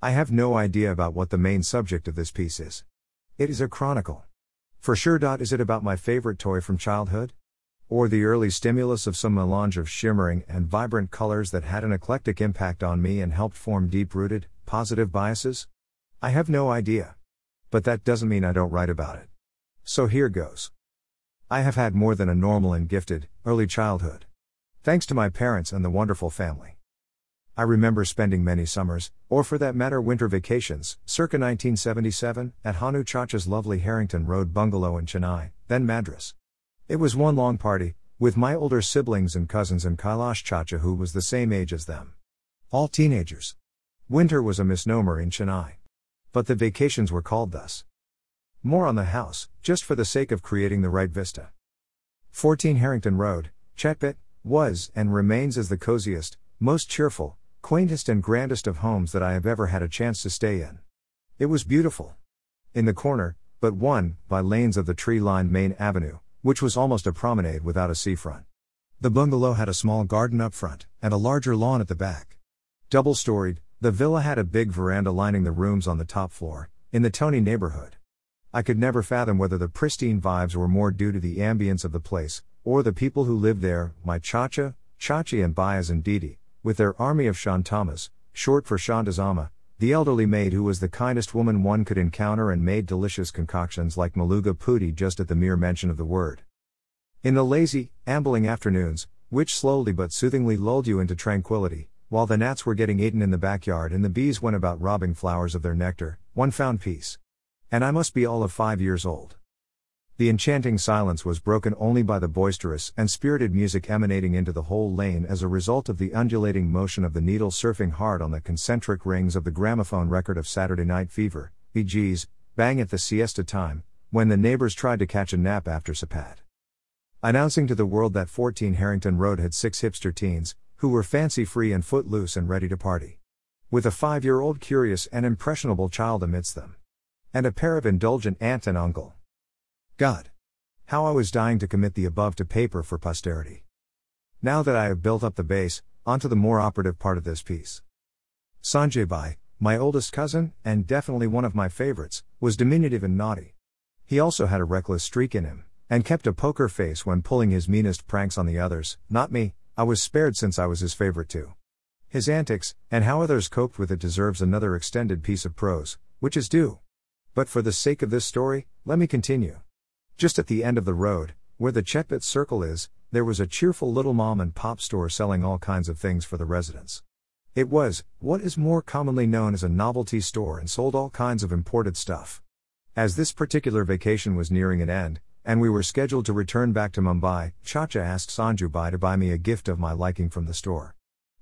I have no idea about what the main subject of this piece is. It is a chronicle. For sure. Is it about my favorite toy from childhood? Or the early stimulus of some melange of shimmering and vibrant colors that had an eclectic impact on me and helped form deep rooted, positive biases? I have no idea. But that doesn't mean I don't write about it. So here goes. I have had more than a normal and gifted, early childhood. Thanks to my parents and the wonderful family. I remember spending many summers, or for that matter winter vacations, circa 1977, at Hanu Chacha's lovely Harrington Road bungalow in Chennai, then Madras. It was one long party, with my older siblings and cousins and Kailash Chacha who was the same age as them. All teenagers. Winter was a misnomer in Chennai. But the vacations were called thus. More on the house, just for the sake of creating the right vista. 14 Harrington Road, Chetpet, was and remains as the coziest, most cheerful, quaintest and grandest of homes that I have ever had a chance to stay in. It was beautiful. In the corner, but one, by lanes of the tree lined main avenue, which was almost a promenade without a seafront. The bungalow had a small garden up front, and a larger lawn at the back. Double storied, the villa had a big veranda lining the rooms on the top floor, in the Tony neighborhood. I could never fathom whether the pristine vibes were more due to the ambience of the place, or the people who lived there, my Chacha, Chachi and Bayas and Didi, with their army of Shantamas, short for Shantazama, the elderly maid who was the kindest woman one could encounter and made delicious concoctions like Maluga Pudi just at the mere mention of the word. In the lazy, ambling afternoons, which slowly but soothingly lulled you into tranquility, while the gnats were getting eaten in the backyard and the bees went about robbing flowers of their nectar, one found peace. And I must be all of five years old. The enchanting silence was broken only by the boisterous and spirited music emanating into the whole lane as a result of the undulating motion of the needle surfing hard on the concentric rings of the gramophone record of Saturday Night Fever, Bee Gees, bang at the siesta time, when the neighbors tried to catch a nap after Sapat. Announcing to the world that 14 Harrington Road had six hipster teens, who were fancy free and footloose and ready to party. With a five year old curious and impressionable child amidst them. And a pair of indulgent aunt and uncle. God. How I was dying to commit the above to paper for posterity. Now that I have built up the base, onto the more operative part of this piece. Sanjay Bai, my oldest cousin, and definitely one of my favorites, was diminutive and naughty. He also had a reckless streak in him, and kept a poker face when pulling his meanest pranks on the others, not me, I was spared since I was his favorite too. His antics, and how others coped with it deserves another extended piece of prose, which is due. But for the sake of this story, let me continue. Just at the end of the road, where the Chetpet Circle is, there was a cheerful little mom and pop store selling all kinds of things for the residents. It was, what is more commonly known as a novelty store and sold all kinds of imported stuff. As this particular vacation was nearing an end, and we were scheduled to return back to Mumbai, Chacha asked Sanju Bai to buy me a gift of my liking from the store.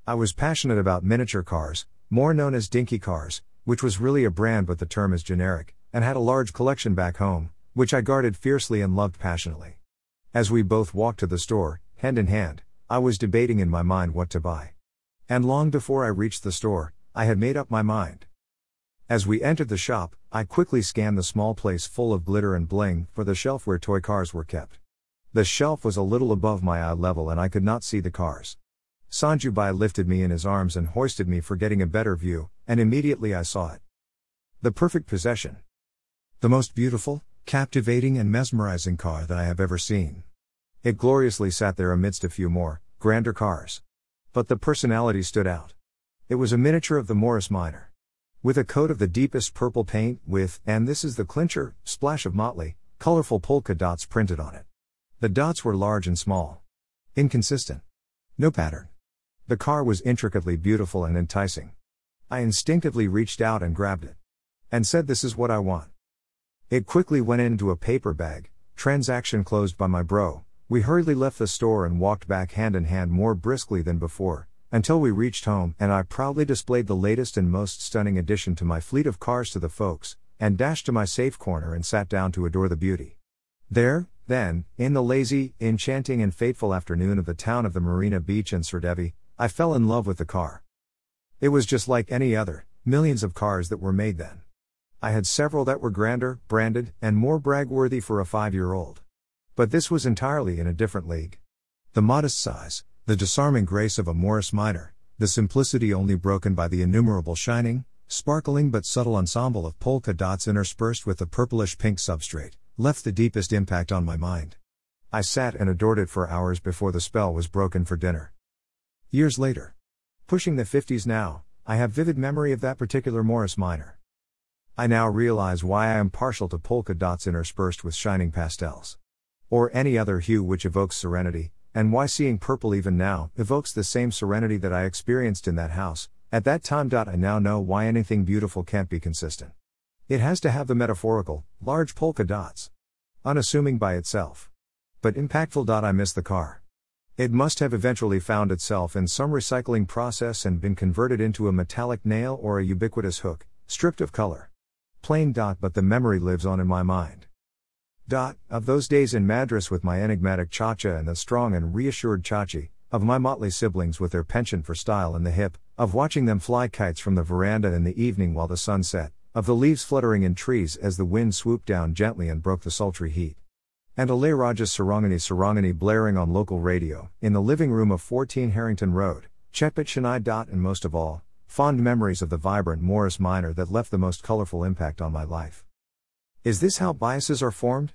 I was passionate about miniature cars, more known as dinky cars, which was really a brand but the term is generic, and had a large collection back home, which I guarded fiercely and loved passionately. As we both walked to the store, hand in hand, I was debating in my mind what to buy. And long before I reached the store, I had made up my mind. As we entered the shop, I quickly scanned the small place full of glitter and bling for the shelf where toy cars were kept. The shelf was a little above my eye level and I could not see the cars. Sanjubai lifted me in his arms and hoisted me for getting a better view, and immediately I saw it. The perfect possession. The most beautiful, captivating and mesmerizing car that I have ever seen. It gloriously sat there amidst a few more, grander cars. But the personality stood out. It was a miniature of the Morris Minor. With a coat of the deepest purple paint, with, and this is the clincher, splash of motley, colorful polka dots printed on it. The dots were large and small. Inconsistent. No pattern. The car was intricately beautiful and enticing. I instinctively reached out and grabbed it. And said, This is what I want. It quickly went into a paper bag, transaction closed by my bro. We hurriedly left the store and walked back hand in hand more briskly than before, until we reached home and I proudly displayed the latest and most stunning addition to my fleet of cars to the folks, and dashed to my safe corner and sat down to adore the beauty. There, then, in the lazy, enchanting, and fateful afternoon of the town of the Marina Beach and Sridevi, I fell in love with the car. It was just like any other, millions of cars that were made then. I had several that were grander, branded, and more brag-worthy for a five-year-old. But this was entirely in a different league. The modest size, the disarming grace of a Morris Minor, the simplicity only broken by the innumerable shining, sparkling but subtle ensemble of polka dots interspersed with the purplish pink substrate, left the deepest impact on my mind. I sat and adored it for hours before the spell was broken for dinner. Years later, pushing the 50s now, I have vivid memory of that particular Morris Minor. I now realize why I am partial to polka dots interspersed with shining pastels. Or any other hue which evokes serenity, and why seeing purple even now evokes the same serenity that I experienced in that house. At that time. I now know why anything beautiful can't be consistent. It has to have the metaphorical, large polka dots. Unassuming by itself. But impactful. I miss the car. It must have eventually found itself in some recycling process and been converted into a metallic nail or a ubiquitous hook, stripped of color. Plain. dot But the memory lives on in my mind. Dot, of those days in Madras with my enigmatic Chacha and the strong and reassured Chachi, of my motley siblings with their penchant for style in the hip, of watching them fly kites from the veranda in the evening while the sun set, of the leaves fluttering in trees as the wind swooped down gently and broke the sultry heat. And Ilaiyaraaja's Sarangani Sarangani blaring on local radio, in the living room of 14 Harrington Road, Chetpet Chennai. And most of all, fond memories of the vibrant Morris Minor that left the most colorful impact on my life. Is this how biases are formed?